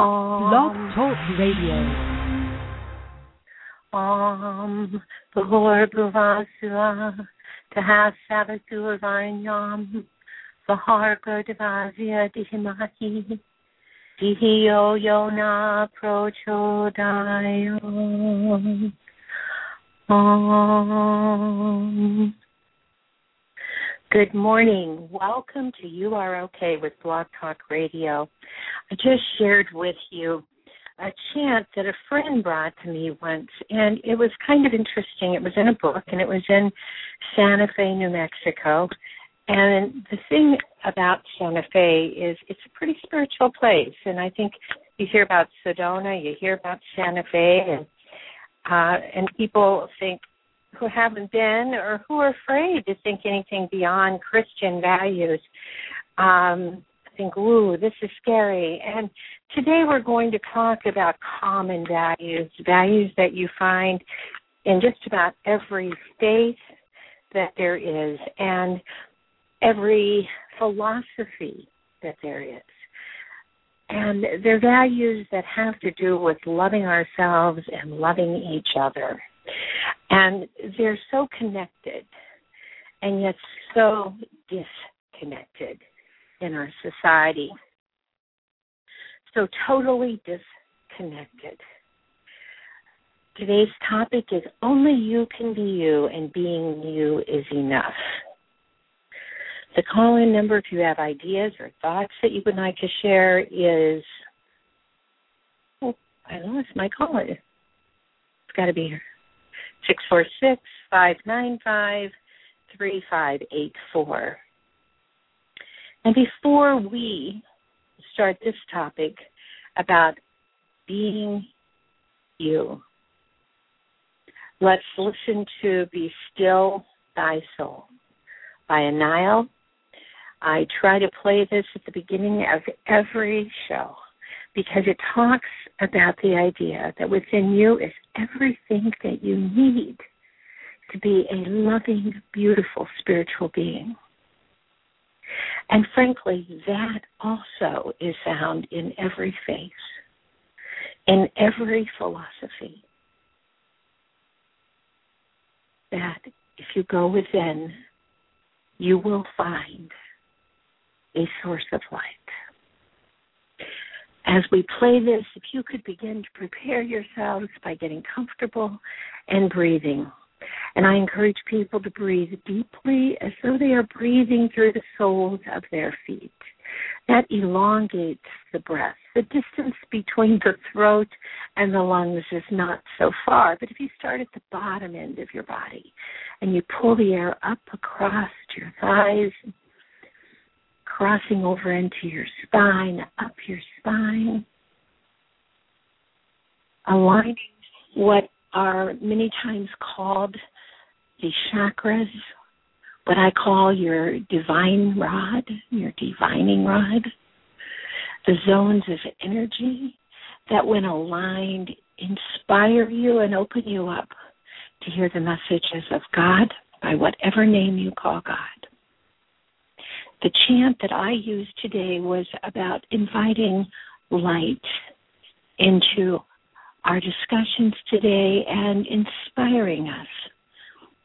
Blog um, Talk Radio. Om Bahor Bhuvasua Tahasavatur Vanyam Vaharga Devasya Dihimahi Dihiyo Yona Prochodayam um, Om Good morning. Welcome to You Are Okay with Blog Talk Radio. I just shared with you a chant that a friend brought to me once, and it was kind of interesting. It was in a book, and it was in Santa Fe, New Mexico. And the thing about Santa Fe is it's a pretty spiritual place, and I think you hear about Sedona, you hear about Santa Fe, and uh, and people think who haven't been or who are afraid to think anything beyond Christian values um, think, ooh, this is scary. And today we're going to talk about common values, values that you find in just about every faith that there is and every philosophy that there is. And they're values that have to do with loving ourselves and loving each other. And they're so connected and yet so disconnected in our society. So totally disconnected. Today's topic is only you can be you and being you is enough. The call in number, if you have ideas or thoughts that you would like to share, is oh, I lost my caller. It's got to be here. 646 595 3584. And before we start this topic about being you, let's listen to Be Still Thy Soul by Anil. I try to play this at the beginning of every show because it talks about the idea that within you is everything that you need to be a loving, beautiful spiritual being. And frankly, that also is found in every faith, in every philosophy. That if you go within, you will find a source of light. As we play this, if you could begin to prepare yourselves by getting comfortable and breathing. And I encourage people to breathe deeply as though they are breathing through the soles of their feet. That elongates the breath. The distance between the throat and the lungs is not so far, but if you start at the bottom end of your body and you pull the air up across your thighs, crossing over into your spine, up your spine, aligning what are many times called the chakras, what I call your divine rod, your divining rod, the zones of energy that, when aligned, inspire you and open you up to hear the messages of God by whatever name you call God. The chant that I used today was about inviting light into our discussions today and inspiring us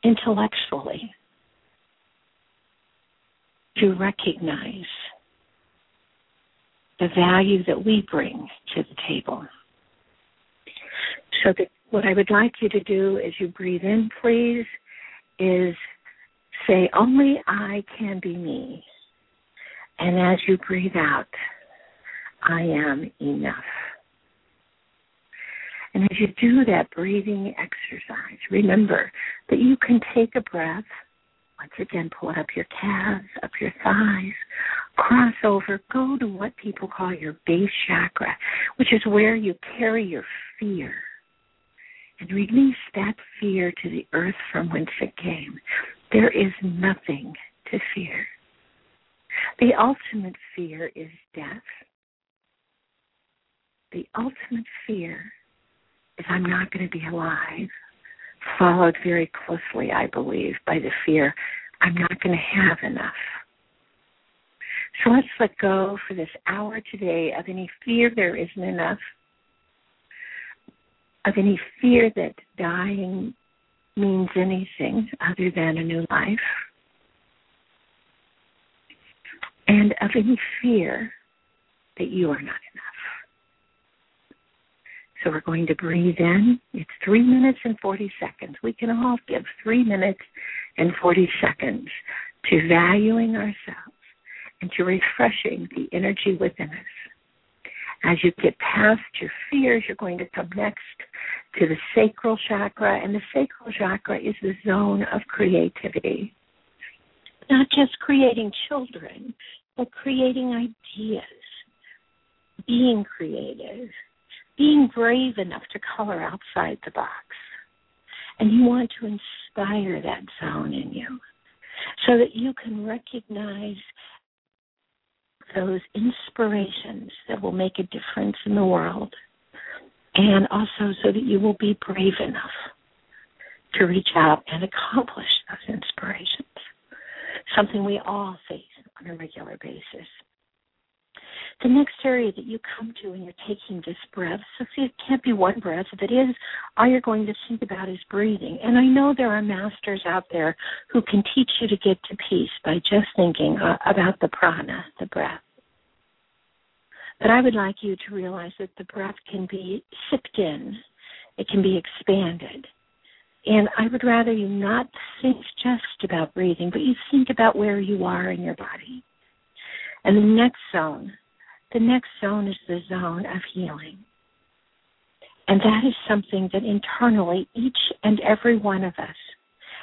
intellectually to recognize the value that we bring to the table. So what I would like you to do as you breathe in, please, is say, only I can be me. And as you breathe out, I am enough. And as you do that breathing exercise, remember that you can take a breath. Once again, pull up your calves, up your thighs, cross over, go to what people call your base chakra, which is where you carry your fear. And release that fear to the earth from whence it came. There is nothing to fear. The ultimate fear is death. The ultimate fear is I'm not going to be alive, followed very closely, I believe, by the fear I'm not going to have enough. So let's let go for this hour today of any fear there isn't enough, of any fear that dying means anything other than a new life, and of any fear that you are not enough. So we're going to breathe in. It's three minutes and 40 seconds. We can all give three minutes and 40 seconds to valuing ourselves and to refreshing the energy within us. As you get past your fears, you're going to come next to the sacral chakra, and the sacral chakra is the zone of creativity. Not just creating children, but creating ideas, being creative, being brave enough to color outside the box. And you want to inspire that zone in you so that you can recognize those inspirations that will make a difference in the world, and also so that you will be brave enough to reach out and accomplish those inspirations, something we all face on a regular basis. The next area that you come to when you're taking this breath, so see, it can't be one breath. If it is, all you're going to think about is breathing. And I know there are masters out there who can teach you to get to peace by just thinking uh, about the prana, the breath. But I would like you to realize that the breath can be sipped in, it can be expanded. And I would rather you not think just about breathing, but you think about where you are in your body. And the next zone, the next zone is the zone of healing. And that is something that internally each and every one of us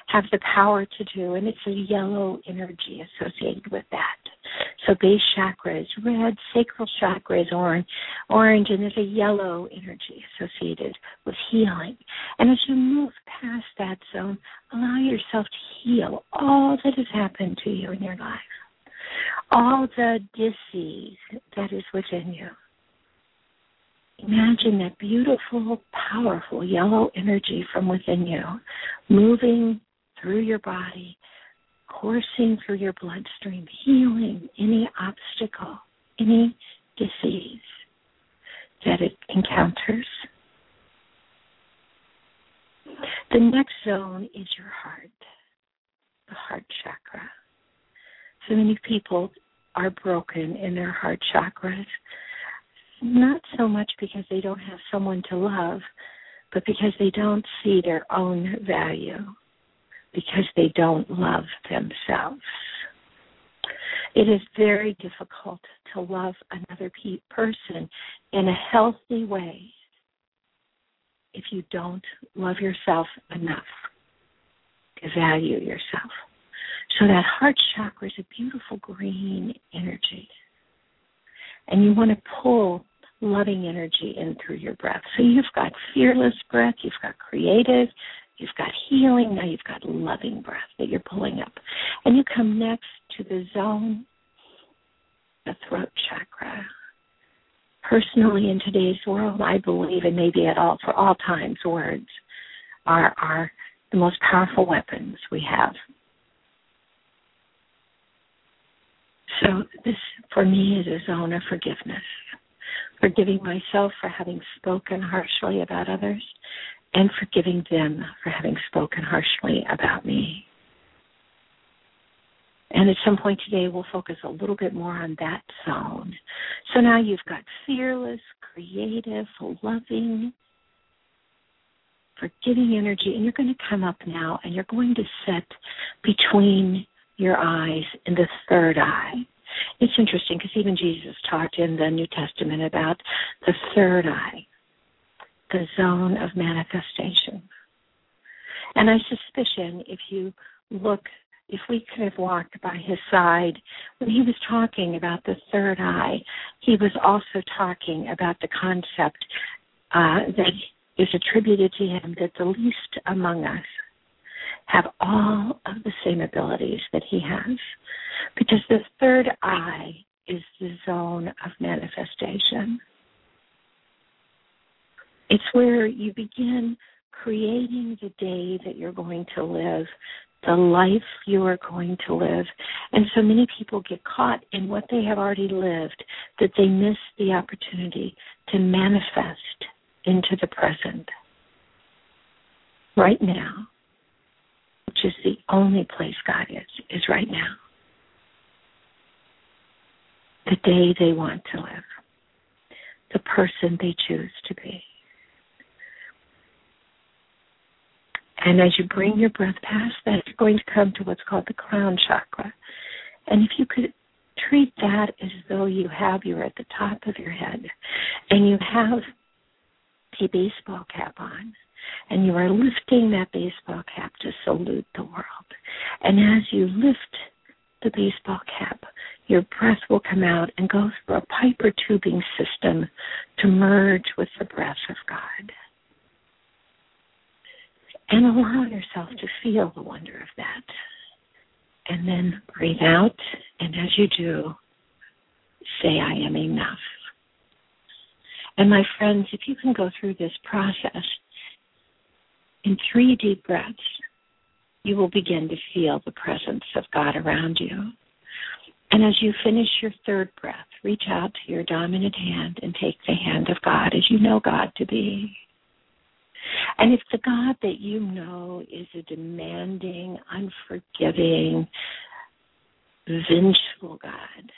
have the power to do, and it's a yellow energy associated with that. So base chakra is red, sacral chakra is orange, orange, and there's a yellow energy associated with healing. And as you move past that zone, allow yourself to heal all that has happened to you in your life, all the disease that is within you. Imagine that beautiful, powerful yellow energy from within you moving through your body, coursing through your bloodstream, healing any obstacle, any disease that it encounters. The next zone is your heart, the heart chakra. So many people are broken in their heart chakras, not so much because they don't have someone to love, but because they don't see their own value because they don't love themselves. It is very difficult to love another pe- person in a healthy way if you don't love yourself enough to value yourself. So that heart chakra is a beautiful green energy. And you want to pull loving energy in through your breath. So you've got fearless breath, you've got creative, You've got healing, now you've got loving breath that you're pulling up. And you come next to the zone, the throat chakra. Personally, in today's world, I believe, and maybe at all for all times, words are are the most powerful weapons we have. So this, for me, is a zone of forgiveness. Forgiving myself for having spoken harshly about others, and forgiving them for having spoken harshly about me. And at some point today, we'll focus a little bit more on that zone. So now you've got fearless, creative, loving, forgiving energy, and you're going to come up now and you're going to sit between your eyes in the third eye. It's interesting because even Jesus talked in the New Testament about the third eye the zone of manifestation. And I suspicion if you look, if we could have walked by his side when he was talking about the third eye, he was also talking about the concept uh, that is attributed to him that the least among us have all of the same abilities that he has. Because the third eye is the zone of manifestation. It's where you begin creating the day that you're going to live the life you are going to live. And so many people get caught in what they have already lived that they miss the opportunity to manifest into the present. Right now, which is the only place God is, is right now. The day they want to live, the person they choose to be. And as you bring your breath past that, you're going to come to what's called the crown chakra. And if you could treat that as though you have, you're at the top of your head, and you have a baseball cap on, and you are lifting that baseball cap to salute the world. And as you lift the baseball cap, your breath will come out and go through a pipe or tubing system to merge with the breath of God and allow yourself to feel the wonder of that. And then breathe out, and as you do, say, I am enough. And my friends, if you can go through this process in three deep breaths, you will begin to feel the presence of God around you. And as you finish your third breath, reach out to your dominant hand and take the hand of God as you know God to be. And if the God that you know is a demanding, unforgiving, vengeful God,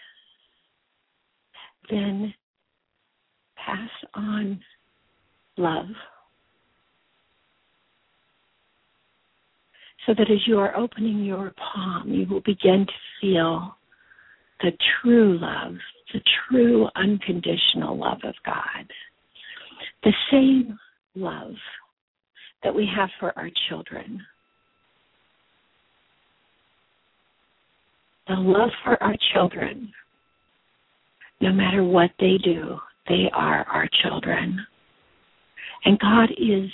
then pass on love. So that as you are opening your palm, you will begin to feel the true love, the true unconditional love of God. The same love that we have for our children. The love for our children, no matter what they do, they are our children. And God is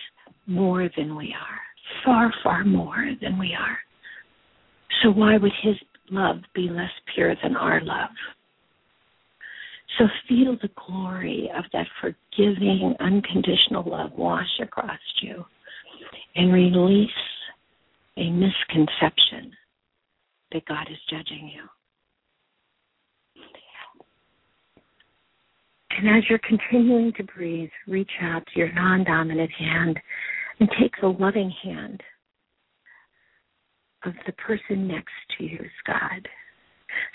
more than we are, far, far more than we are. So why would His love be less pure than our love? So feel the glory of that forgiving, unconditional love wash across you and release a misconception that God is judging you. And as you're continuing to breathe, reach out to your non dominant hand and take the loving hand of the person next to you, God.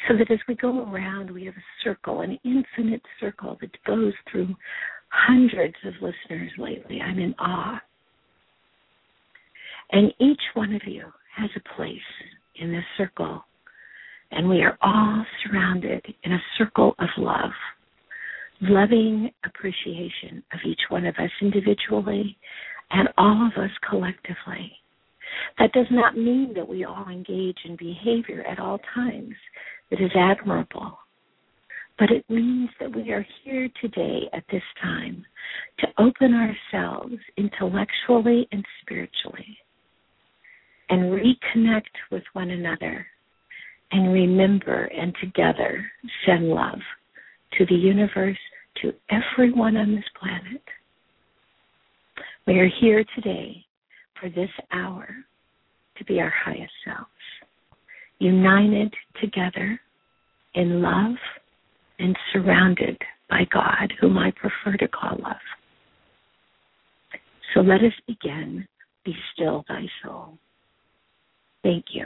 So that as we go around, we have a circle, an infinite circle that goes through hundreds of listeners lately. I'm in awe. And each one of you has a place in this circle. And we are all surrounded in a circle of love, loving appreciation of each one of us individually and all of us collectively. That does not mean that we all engage in behavior at all times that is admirable. But it means that we are here today at this time to open ourselves intellectually and spiritually and reconnect with one another and remember and together send love to the universe, to everyone on this planet. We are here today for this hour to be our highest selves, united together in love and surrounded by God, whom I prefer to call love. So let us begin. Be still, thy soul. Thank you.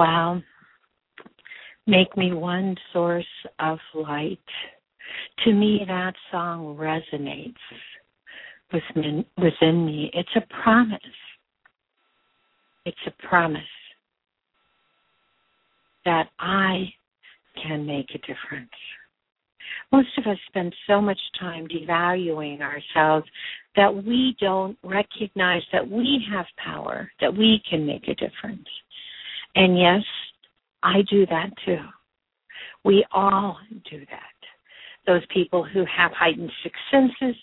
Wow. Make me one source of light. To me, that song resonates within, within me. It's a promise. It's a promise that I can make a difference. Most of us spend so much time devaluing ourselves that we don't recognize that we have power, that we can make a difference. And yes, I do that too. We all do that. Those people who have heightened six senses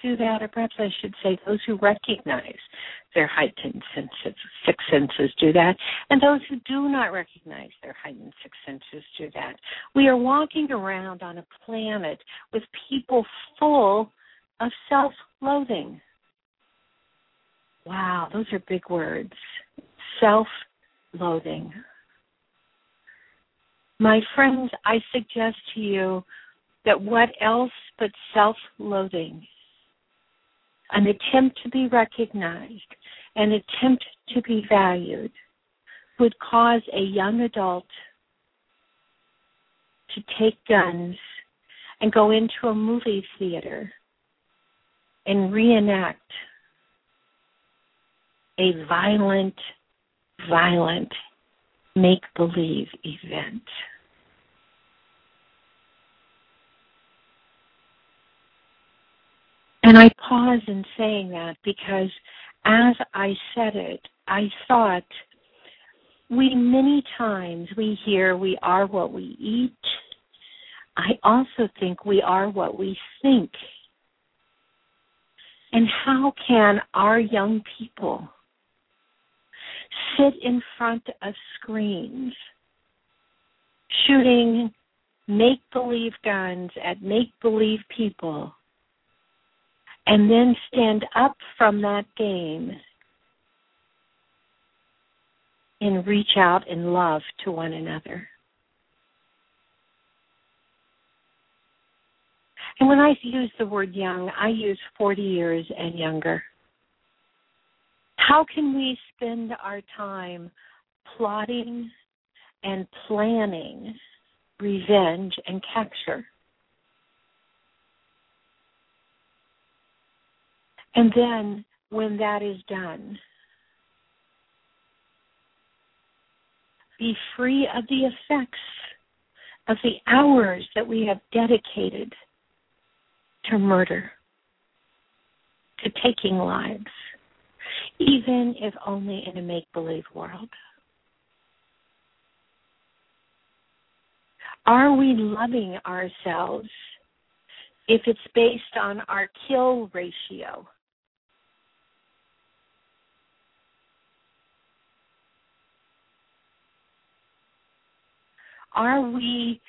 do that, or perhaps I should say those who recognize their heightened senses, six senses do that, and those who do not recognize their heightened six senses do that. We are walking around on a planet with people full of self loathing. Wow, those are big words. Self loathing. My friends, I suggest to you that what else but self loathing, an attempt to be recognized, an attempt to be valued, would cause a young adult to take guns and go into a movie theater and reenact a violent, violent make believe event. And I pause in saying that because as I said it, I thought we many times we hear we are what we eat. I also think we are what we think. And how can our young people sit in front of screens shooting make believe guns at make believe people and then stand up from that game and reach out in love to one another. And when I use the word young, I use 40 years and younger. How can we spend our time plotting and planning revenge and capture? And then when that is done, be free of the effects of the hours that we have dedicated to murder, to taking lives, even if only in a make believe world. Are we loving ourselves if it's based on our kill ratio? Are we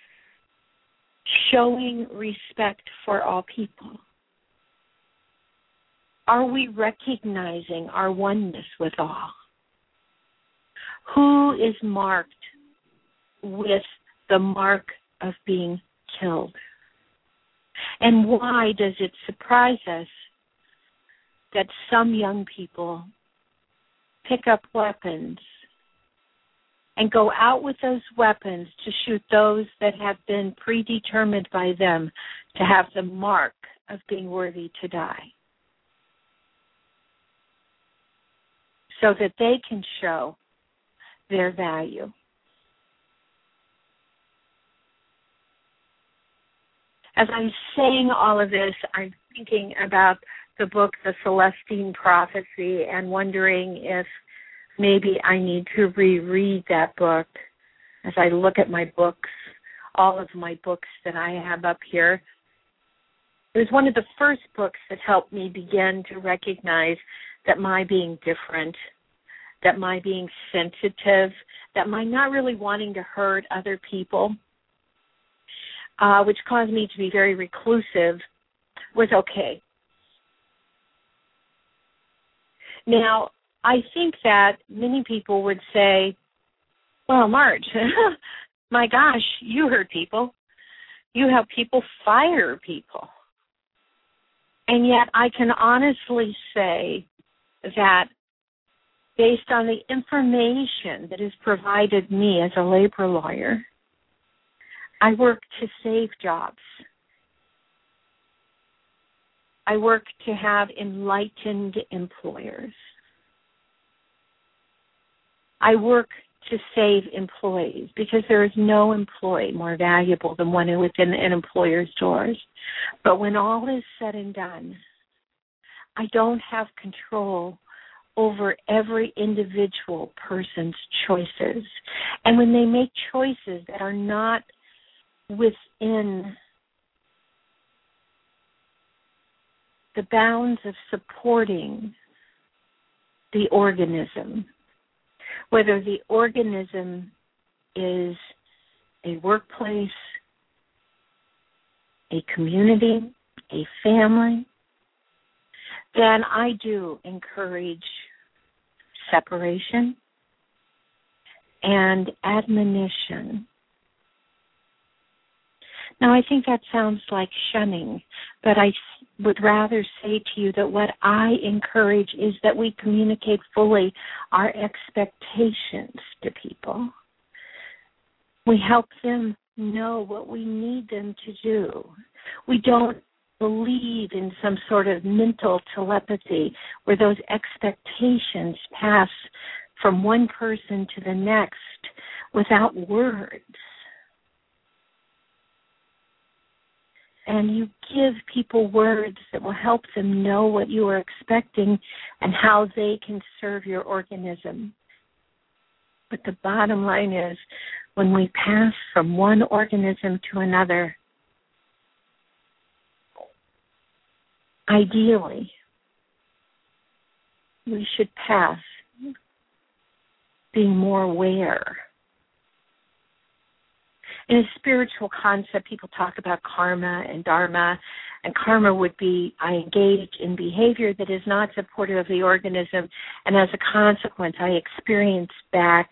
showing respect for all people? Are we recognizing our oneness with all? Who is marked with the mark of being killed? And why does it surprise us that some young people pick up weapons and go out with those weapons to shoot those that have been predetermined by them to have the mark of being worthy to die. So that they can show their value. As I'm saying all of this, I'm thinking about the book, The Celestine Prophecy, and wondering if maybe I need to reread that book as I look at my books, all of my books that I have up here. It was one of the first books that helped me begin to recognize that my being different, that my being sensitive, that my not really wanting to hurt other people, uh, which caused me to be very reclusive, was okay. Now, I think that many people would say, well, Marge, my gosh, you hurt people. You have people fire people. And yet I can honestly say that based on the information that is provided me as a labor lawyer. I work to save jobs. I work to have enlightened employers. I work to save employees because there is no employee more valuable than one within an employer's doors. But when all is said and done, I don't have control over every individual person's choices. And when they make choices that are not within the bounds of supporting the organism, whether the organism is a workplace, a community, a family, then I do encourage separation and admonition. Now, I think that sounds like shunning, but I would rather say to you that what I encourage is that we communicate fully our expectations to people. We help them know what we need them to do. We don't believe in some sort of mental telepathy where those expectations pass from one person to the next without words. and you give people words that will help them know what you are expecting and how they can serve your organism. But the bottom line is when we pass from one organism to another, ideally, we should pass being more aware in a spiritual concept, people talk about karma and dharma, and karma would be I engage in behavior that is not supportive of the organism, and as a consequence, I experience back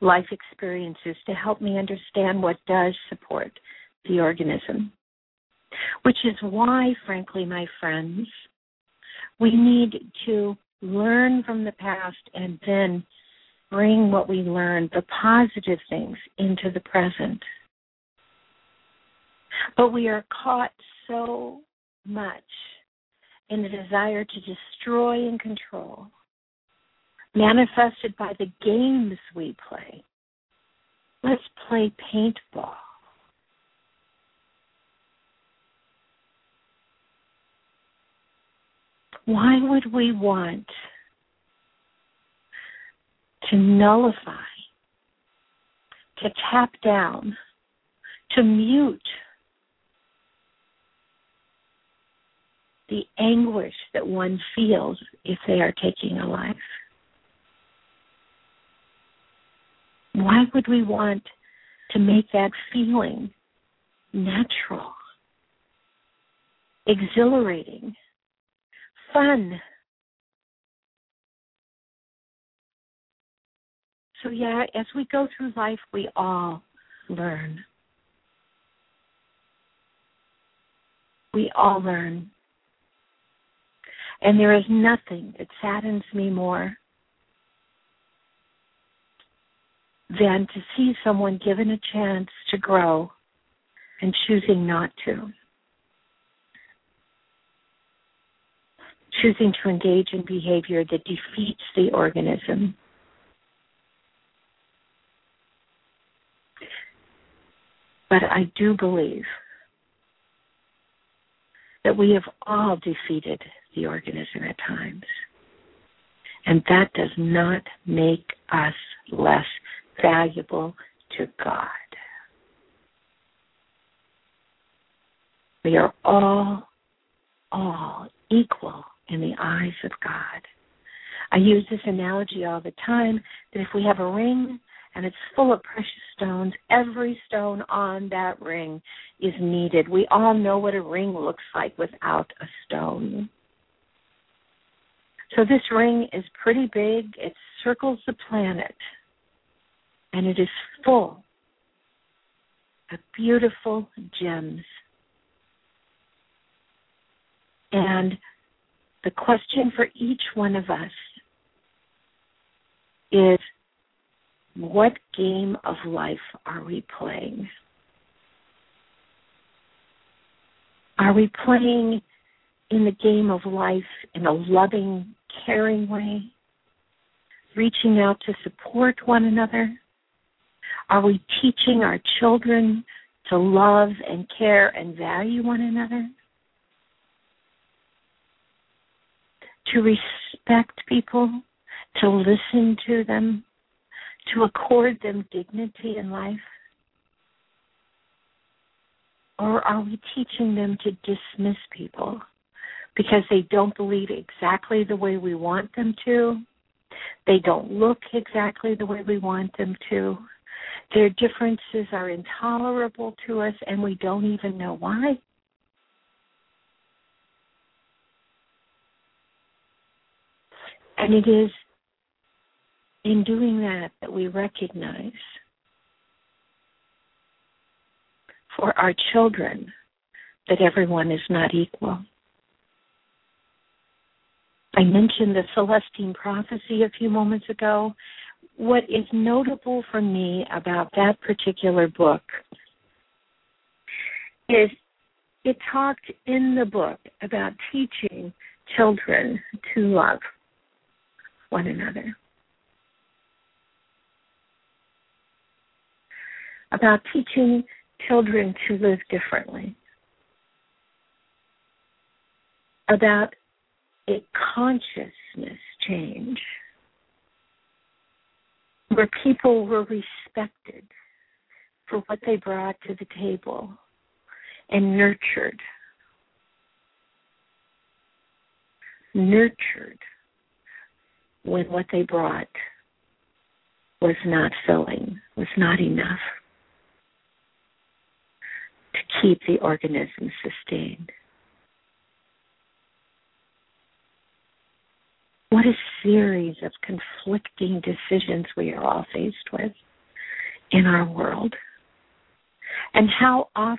life experiences to help me understand what does support the organism. Which is why, frankly, my friends, we need to learn from the past and then bring what we learned, the positive things, into the present. But we are caught so much in the desire to destroy and control, manifested by the games we play. Let's play paintball. Why would we want to nullify, to tap down, to mute the anguish that one feels if they are taking a life. Why would we want to make that feeling natural, exhilarating, fun? So, yeah, as we go through life, we all learn. We all learn. And there is nothing that saddens me more than to see someone given a chance to grow and choosing not to. Choosing to engage in behavior that defeats the organism But I do believe that we have all defeated the organism at times. And that does not make us less valuable to God. We are all, all equal in the eyes of God. I use this analogy all the time that if we have a ring and it's full of precious stones. Every stone on that ring is needed. We all know what a ring looks like without a stone. So this ring is pretty big. It circles the planet. And it is full of beautiful gems. And the question for each one of us is what game of life are we playing? Are we playing in the game of life in a loving, caring way? Reaching out to support one another? Are we teaching our children to love and care and value one another? To respect people, to listen to them, to accord them dignity in life? Or are we teaching them to dismiss people because they don't believe exactly the way we want them to? They don't look exactly the way we want them to. Their differences are intolerable to us and we don't even know why. And it is in doing that that we recognize for our children that everyone is not equal. I mentioned the Celestine prophecy a few moments ago. What is notable for me about that particular book is it talked in the book about teaching children to love one another. about teaching children to live differently, about a consciousness change where people were respected for what they brought to the table and nurtured. Nurtured when what they brought was not filling, was not enough to keep the organism sustained. What a series of conflicting decisions we are all faced with in our world. And how often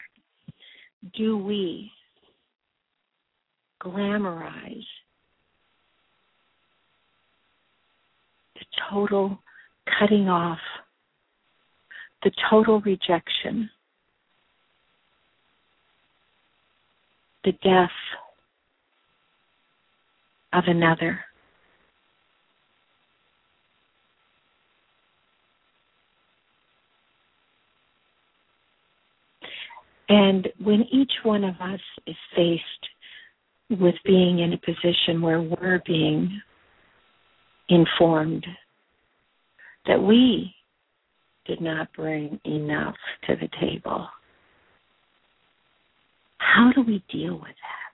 do we glamorize total cutting off, the total rejection the death of another. And when each one of us is faced with being in a position where we're being informed that we did not bring enough to the table, how do we deal with that?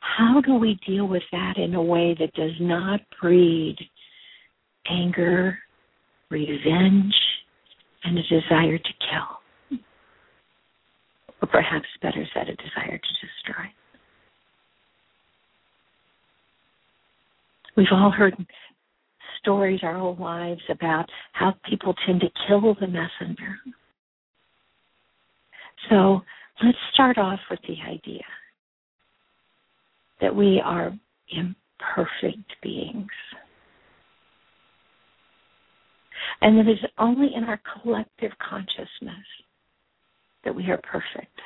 How do we deal with that in a way that does not breed anger, revenge, and a desire to kill? Or perhaps better said, a desire to destroy. We've all heard stories our whole lives about how people tend to kill the messenger. So let's start off with the idea that we are imperfect beings. And it is only in our collective consciousness that we are perfect.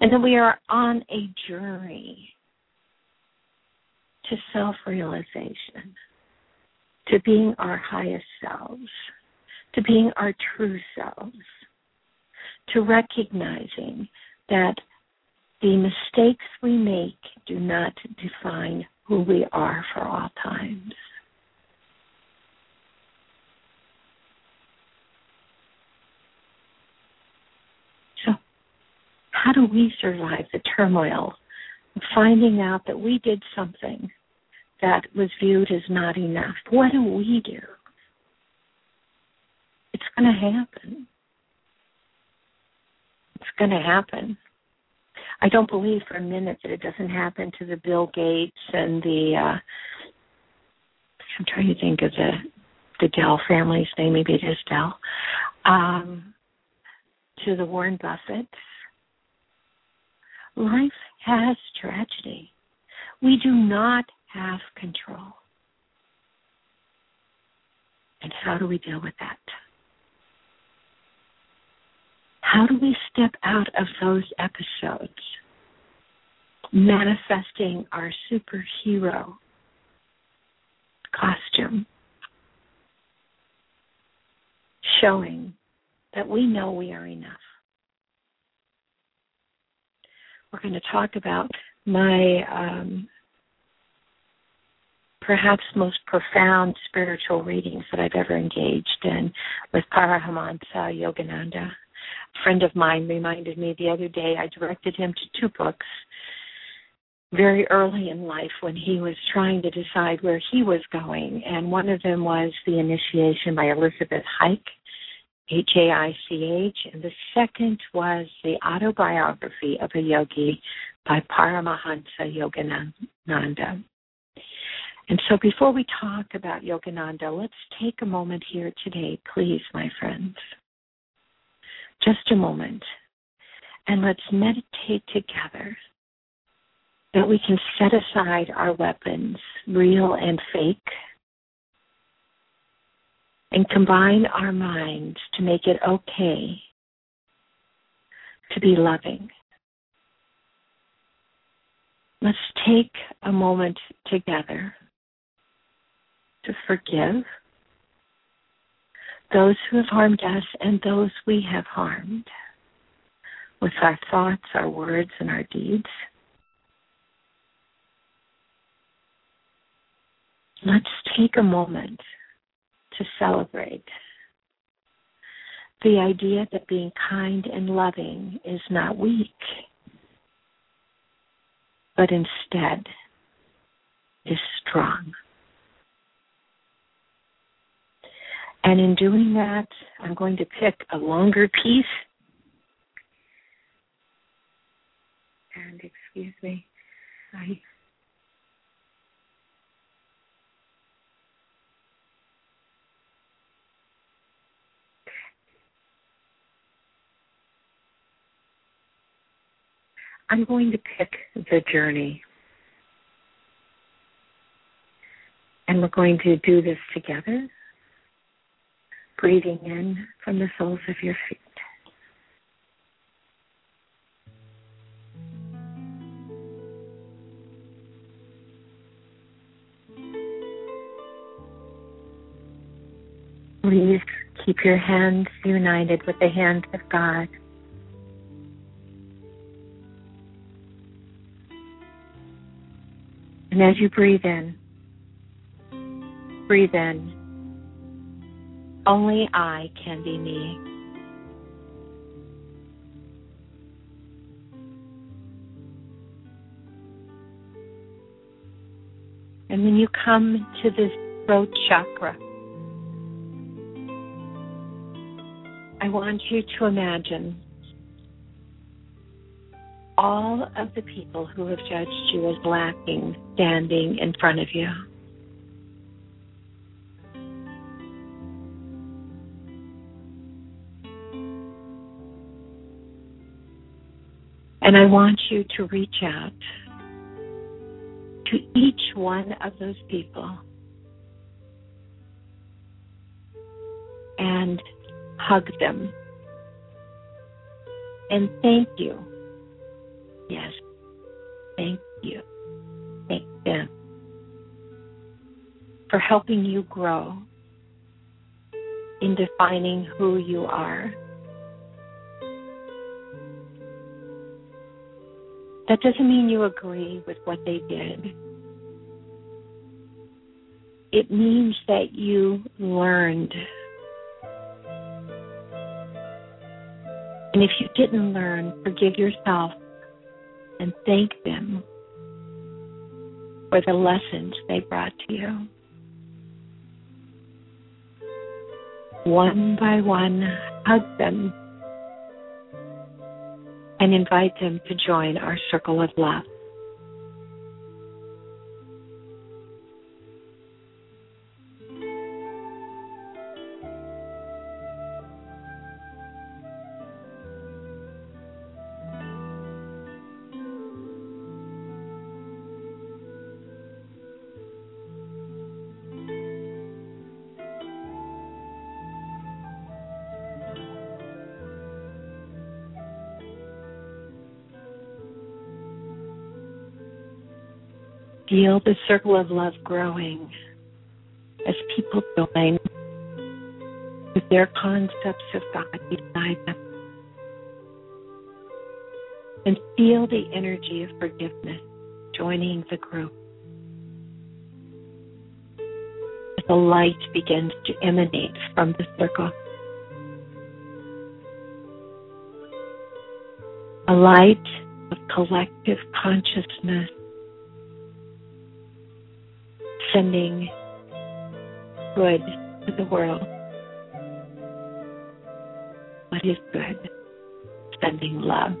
And that we are on a journey to self realization, to being our highest selves, to being our true selves to recognizing that the mistakes we make do not define who we are for all times. So, how do we survive the turmoil of finding out that we did something that was viewed as not enough? What do we do? It's going to happen it's going to happen. I don't believe for a minute that it doesn't happen to the Bill Gates and the uh I'm trying to think of the the Dell family's name, maybe it is Dell. Um to the Warren Buffett. Life has tragedy. We do not have control. And how do we deal with that? How do we step out of those episodes manifesting our superhero costume, showing that we know we are enough? We're going to talk about my um, perhaps most profound spiritual readings that I've ever engaged in with Paramahansa Yogananda. A friend of mine reminded me the other day I directed him to two books very early in life when he was trying to decide where he was going. And one of them was The Initiation by Elizabeth Haich, H A I C H. And the second was The Autobiography of a Yogi by Paramahansa Yogananda. And so before we talk about Yogananda, let's take a moment here today, please, my friends. Just a moment. And let's meditate together that we can set aside our weapons, real and fake, and combine our minds to make it okay to be loving. Let's take a moment together to forgive those who have harmed us and those we have harmed with our thoughts, our words, and our deeds. Let's take a moment to celebrate the idea that being kind and loving is not weak, but instead is strong. And in doing that, I'm going to pick a longer piece. And excuse me, I I'm going to pick the journey. And we're going to do this together breathing in from the soles of your feet. Please keep your hands united with the hand of God. And as you breathe in, breathe in only I can be me. And when you come to this throat chakra, I want you to imagine all of the people who have judged you as lacking standing in front of you. And I want you to reach out to each one of those people and hug them and thank you. Yes, thank you. Thank them for helping you grow in defining who you are. That doesn't mean you agree with what they did. It means that you learned. And if you didn't learn, forgive yourself and thank them for the lessons they brought to you. One by one, hug them and invite them to join our circle of love. Feel the circle of love growing as people join with their concepts of God beside them. And feel the energy of forgiveness joining the group. As the light begins to emanate from the circle. A light of collective consciousness sending good to the world. What is good? Sending love.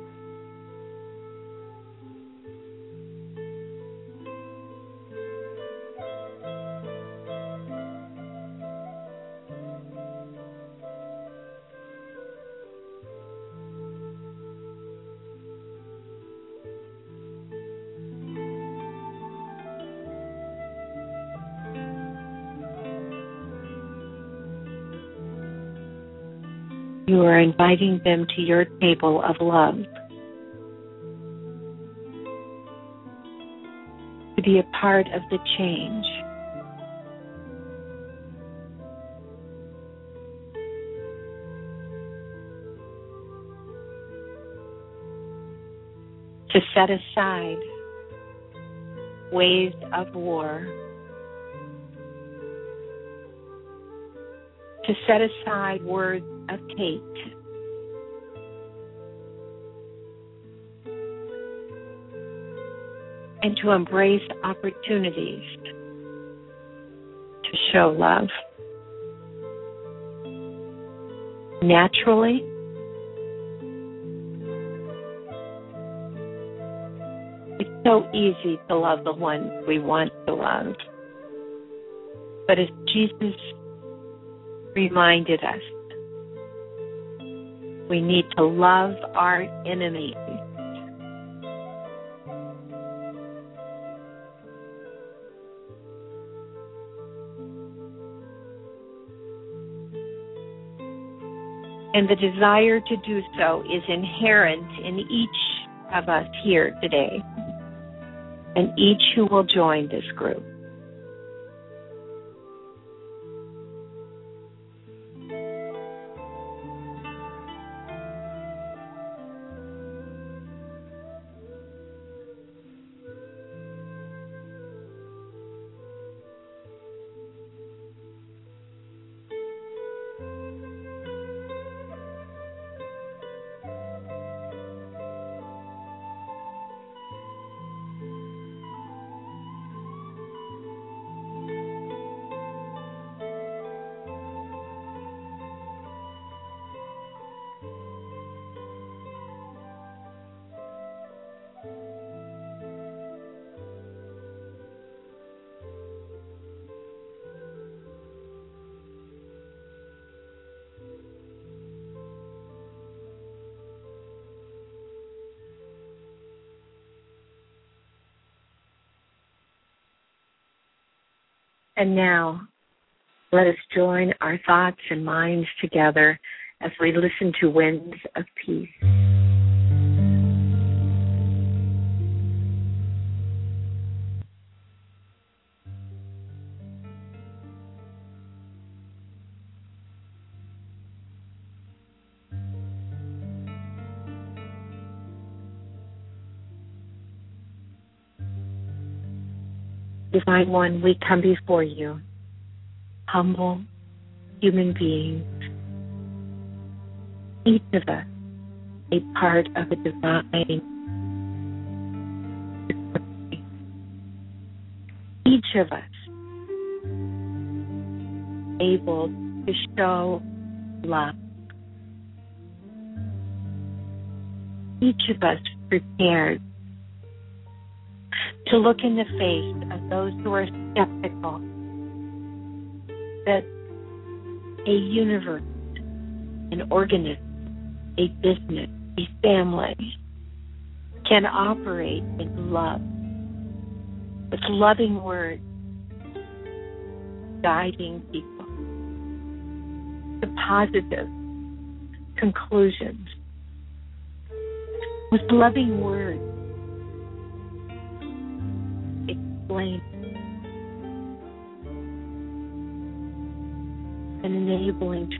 Are inviting them to your table of love. To be a part of the change. To set aside ways of war. To set aside words of hate. And to embrace opportunities to show love. Naturally, it's so easy to love the ones we want to love. But as Jesus reminded us, we need to love our enemies. And the desire to do so is inherent in each of us here today and each who will join this group. And now, let us join our thoughts and minds together as we listen to Winds of Peace. Divine One, we come before you, humble human beings, each of us a part of a divine. Each of us able to show love. Each of us prepared to look in the face those who are skeptical that a universe, an organism, a business, a family can operate in love with loving words guiding people to positive conclusions with loving words explain and enabling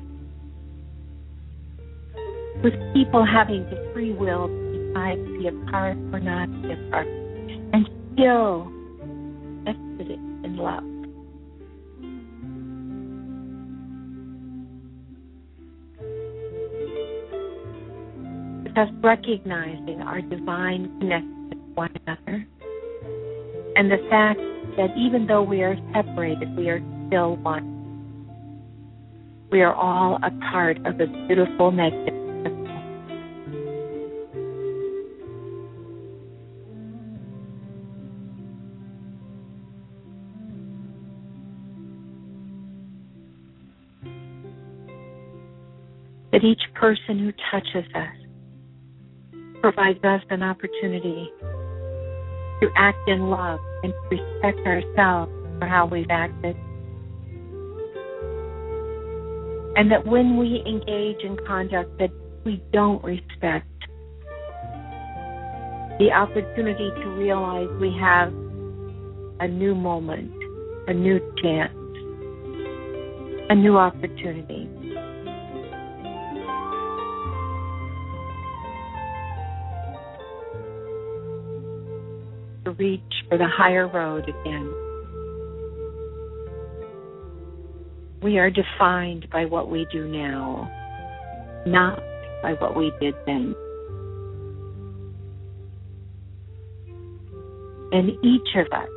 with people having the free will to decide to be apart or not be apart and still exiting in love. With us recognizing our divine connection with one another and the fact that even though we are separated, we are still one. We are all a part of a beautiful, magnificent that each person who touches us provides us an opportunity to act in love and to respect ourselves for how we've acted. And that when we engage in conduct that we don't respect, the opportunity to realize we have a new moment, a new chance, a new opportunity. Reach for the higher road again. We are defined by what we do now, not by what we did then. And each of us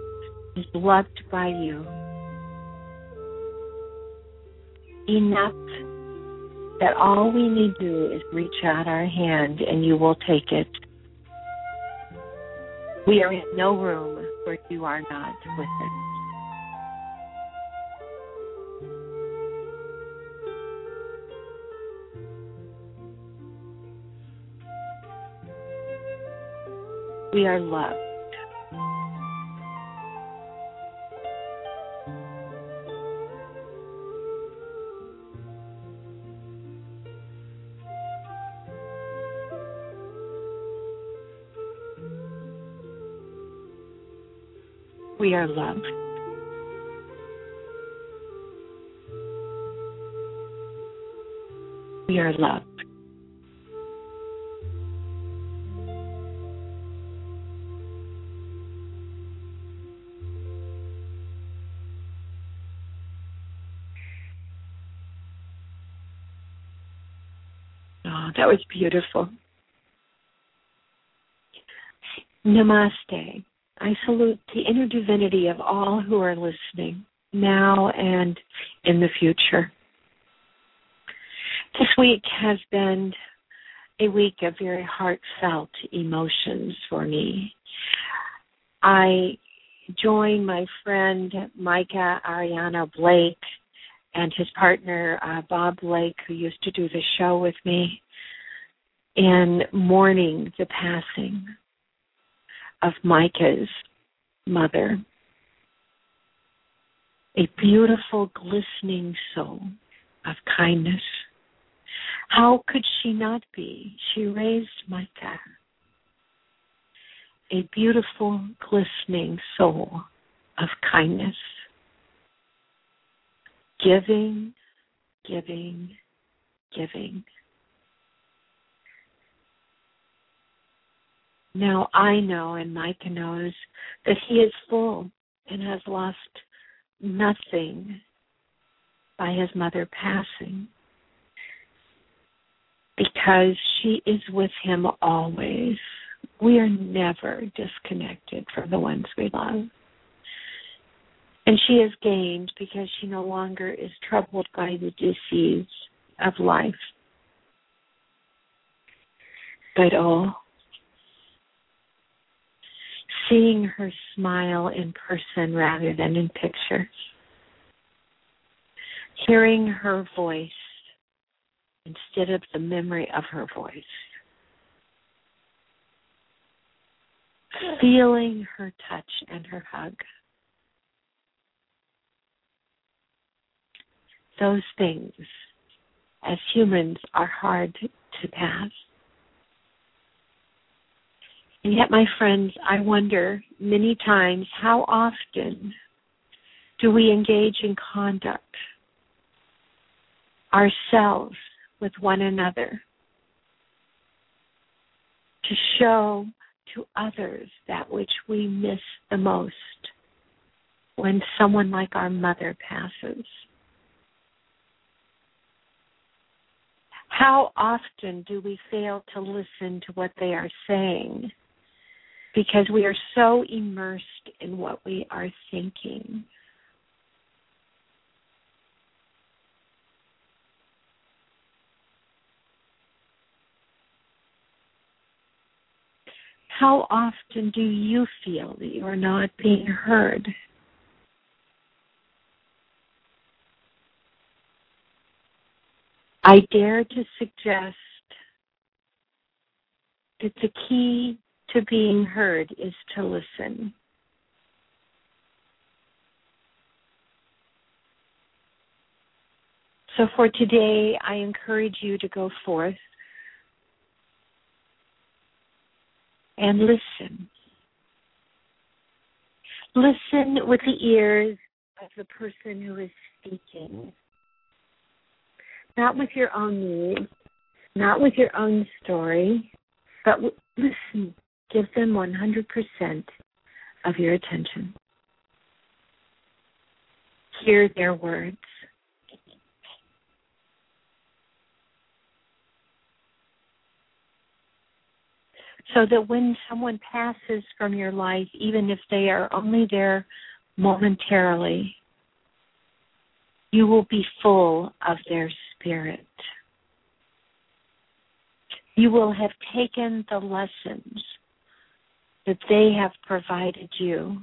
is loved by you enough that all we need to do is reach out our hand and you will take it we are in no room where you are not with us. We are loved. We are loved. We are loved. Oh, that was beautiful. Namaste. I salute the inner divinity of all who are listening now and in the future. This week has been a week of very heartfelt emotions for me. I joined my friend Micah Ariana Blake and his partner uh, Bob Blake, who used to do the show with me, in mourning the passing of Micah's mother. A beautiful, glistening soul of kindness. How could she not be? She raised Micah. A beautiful, glistening soul of kindness. Giving, giving, giving. Now I know and Micah knows that he is full and has lost nothing by his mother passing because she is with him always. We are never disconnected from the ones we love. And she is gained because she no longer is troubled by the disease of life. But oh, seeing her smile in person rather than in pictures, hearing her voice instead of the memory of her voice, feeling her touch and her hug. Those things, as humans, are hard to pass. And yet, my friends, I wonder many times how often do we engage in conduct ourselves with one another to show to others that which we miss the most when someone like our mother passes. How often do we fail to listen to what they are saying because we are so immersed in what we are thinking? How often do you feel that you are not being heard? I dare to suggest that the key to being heard is to listen. So for today, I encourage you to go forth and listen. Listen with the ears of the person who is speaking. Not with your own needs, not with your own story, but w- listen. Give them 100% of your attention. Hear their words. so that when someone passes from your life, even if they are only there momentarily, you will be full of their spirit. You will have taken the lessons that they have provided you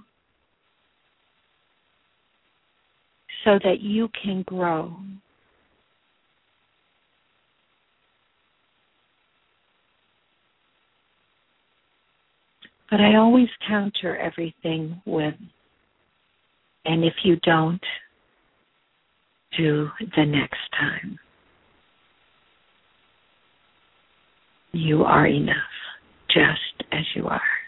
so that you can grow But I always counter everything with, and if you don't, do the next time. You are enough, just as you are.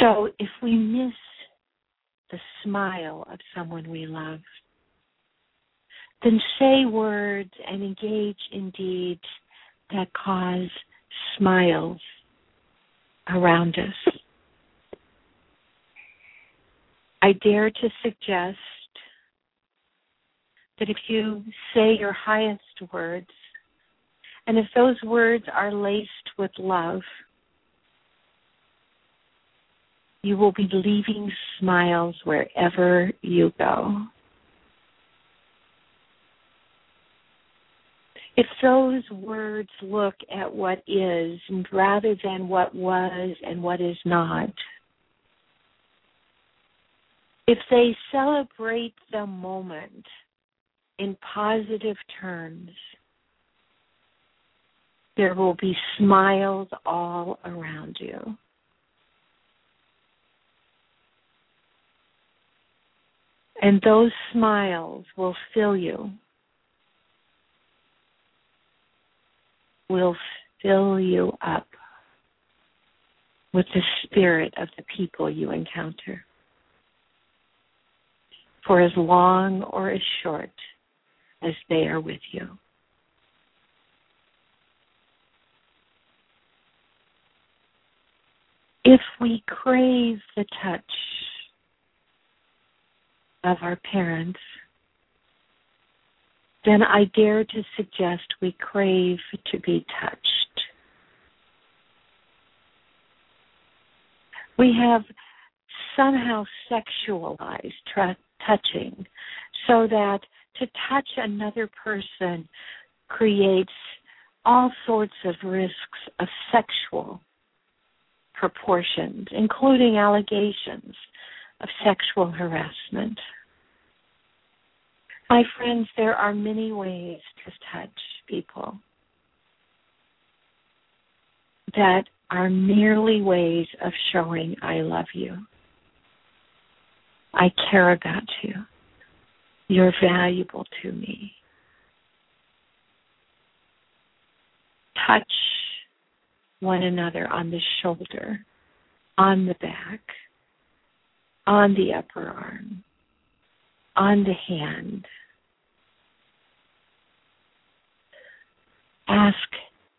So if we miss the smile of someone we love, then say words and engage in deeds that cause smiles around us. I dare to suggest that if you say your highest words, and if those words are laced with love, you will be leaving smiles wherever you go. if those words look at what is rather than what was and what is not, if they celebrate the moment in positive terms, there will be smiles all around you. And those smiles will fill you will fill you up with the spirit of the people you encounter for as long or as short as they are with you. If we crave the touch of our parents, then I dare to suggest we crave to be touched. We have somehow sexualized tra- touching so that to touch another person creates all sorts of risks of sexual proportions, including allegations of sexual harassment. My friends, there are many ways to touch people that are merely ways of showing I love you. I care about you. You're valuable to me. touch one another on the shoulder, on the back, on the upper arm, on the hand. Ask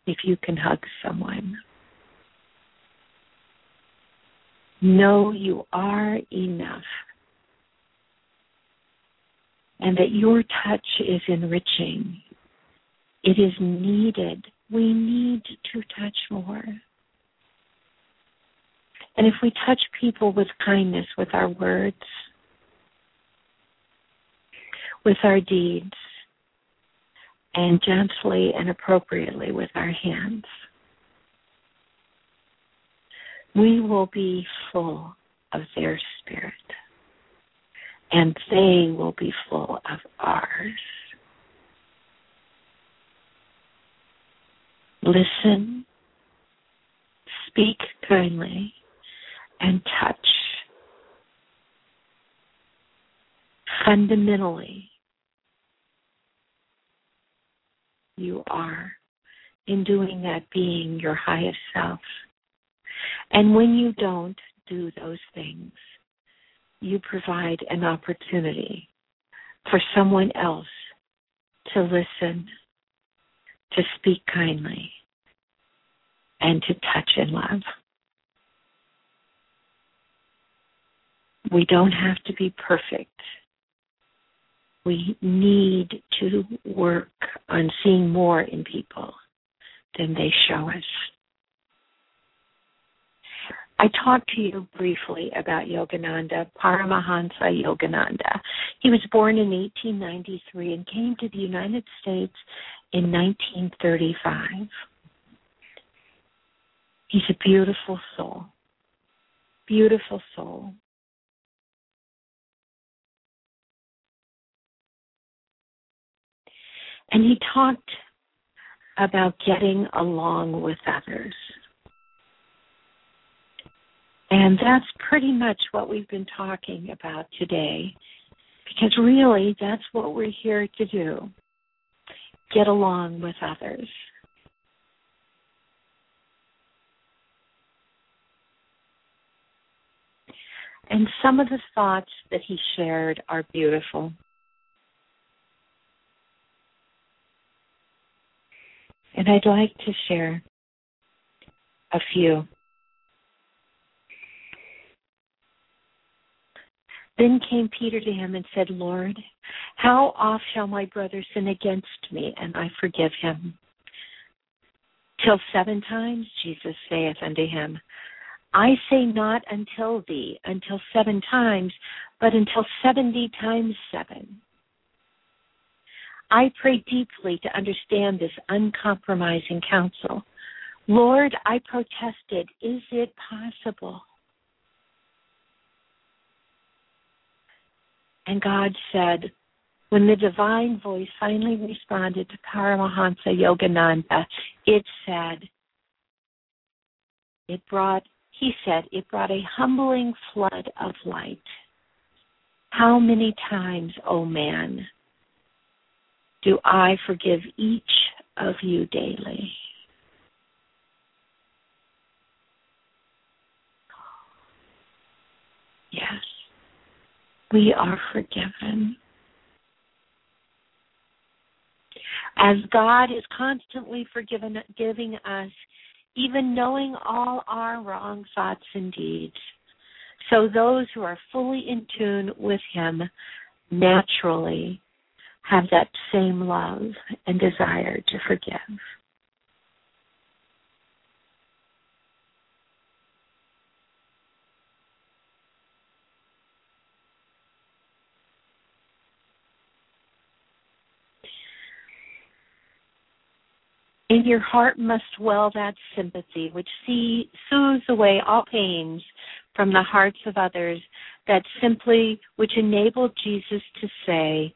if you can hug someone. Know you are enough and that your touch is enriching. It is needed. We need to touch more. And if we touch people with kindness, with our words, with our deeds, and gently and appropriately with our hands, we will be full of their spirit. And they will be full of ours. Listen, speak kindly, and touch. Fundamentally, you are in doing that being your highest self. And when you don't do those things, you provide an opportunity for someone else to listen, to speak kindly, and to touch and love. We don't have to be perfect. We need to work on seeing more in people than they show us. I talked to you briefly about Yogananda, Paramahansa Yogananda. He was born in 1893 and came to the United States in 1935. He's a beautiful soul. Beautiful soul. And he talked about getting along with others. And that's pretty much what we've been talking about today, because really that's what we're here to do get along with others. And some of the thoughts that he shared are beautiful. And I'd like to share a few. Then came Peter to him and said, Lord, how oft shall my brother sin against me, and I forgive him? Till seven times, Jesus saith unto him, I say not until thee, until seven times, but until seventy times seven. I pray deeply to understand this uncompromising counsel. Lord, I protested, is it possible? And God said, when the divine voice finally responded to Paramahansa Yogananda, it said, it brought, he said, it brought a humbling flood of light. How many times, O oh man, do I forgive each of you daily? Yes we are forgiven. As God is constantly forgiven, giving us, even knowing all our wrong thoughts and deeds, so those who are fully in tune with Him naturally have that same love and desire to forgive. In your heart must well that sympathy which see, soothes away all pains from the hearts of others, that simply which enabled Jesus to say,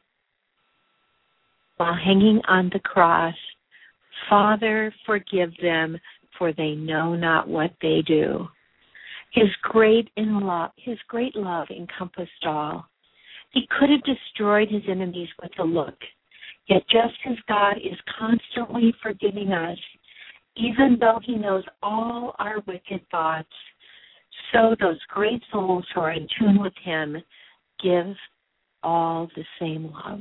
while hanging on the cross, Father, forgive them, for they know not what they do. His great in love, his great love encompassed all. He could have destroyed his enemies with a look Yet just as God is constantly forgiving us even though He knows all our wicked thoughts, so those great souls who are in tune with Him give all the same love.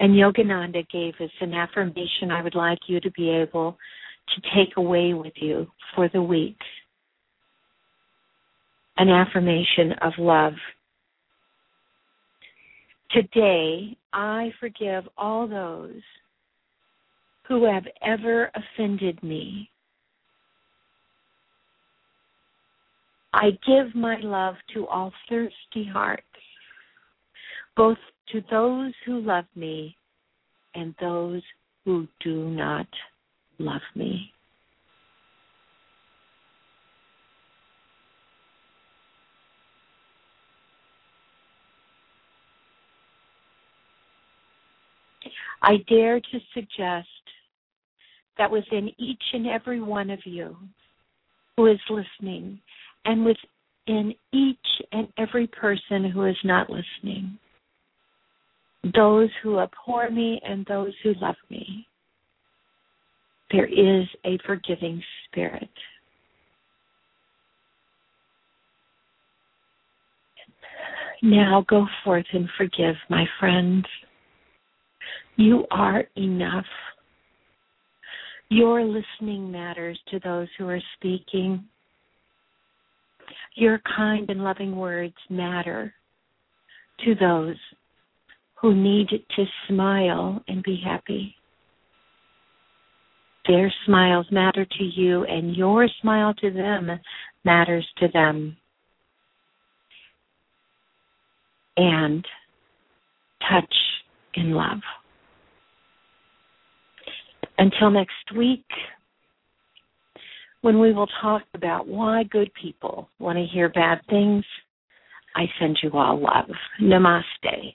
And Yogananda gave us an affirmation I would like you to be able to take away with you for the week. An affirmation of love. Today, I forgive all those who have ever offended me. I give my love to all thirsty hearts, both to those who love me and those who do not love me. I dare to suggest that within each and every one of you who is listening, and within each and every person who is not listening, those who abhor me and those who love me. There is a forgiving spirit. Now go forth and forgive, my friends. You are enough. Your listening matters to those who are speaking. Your kind and loving words matter to those who need to smile and be happy. Their smiles matter to you, and your smile to them matters to them. And touch in love. Until next week, when we will talk about why good people want to hear bad things, I send you all love. Namaste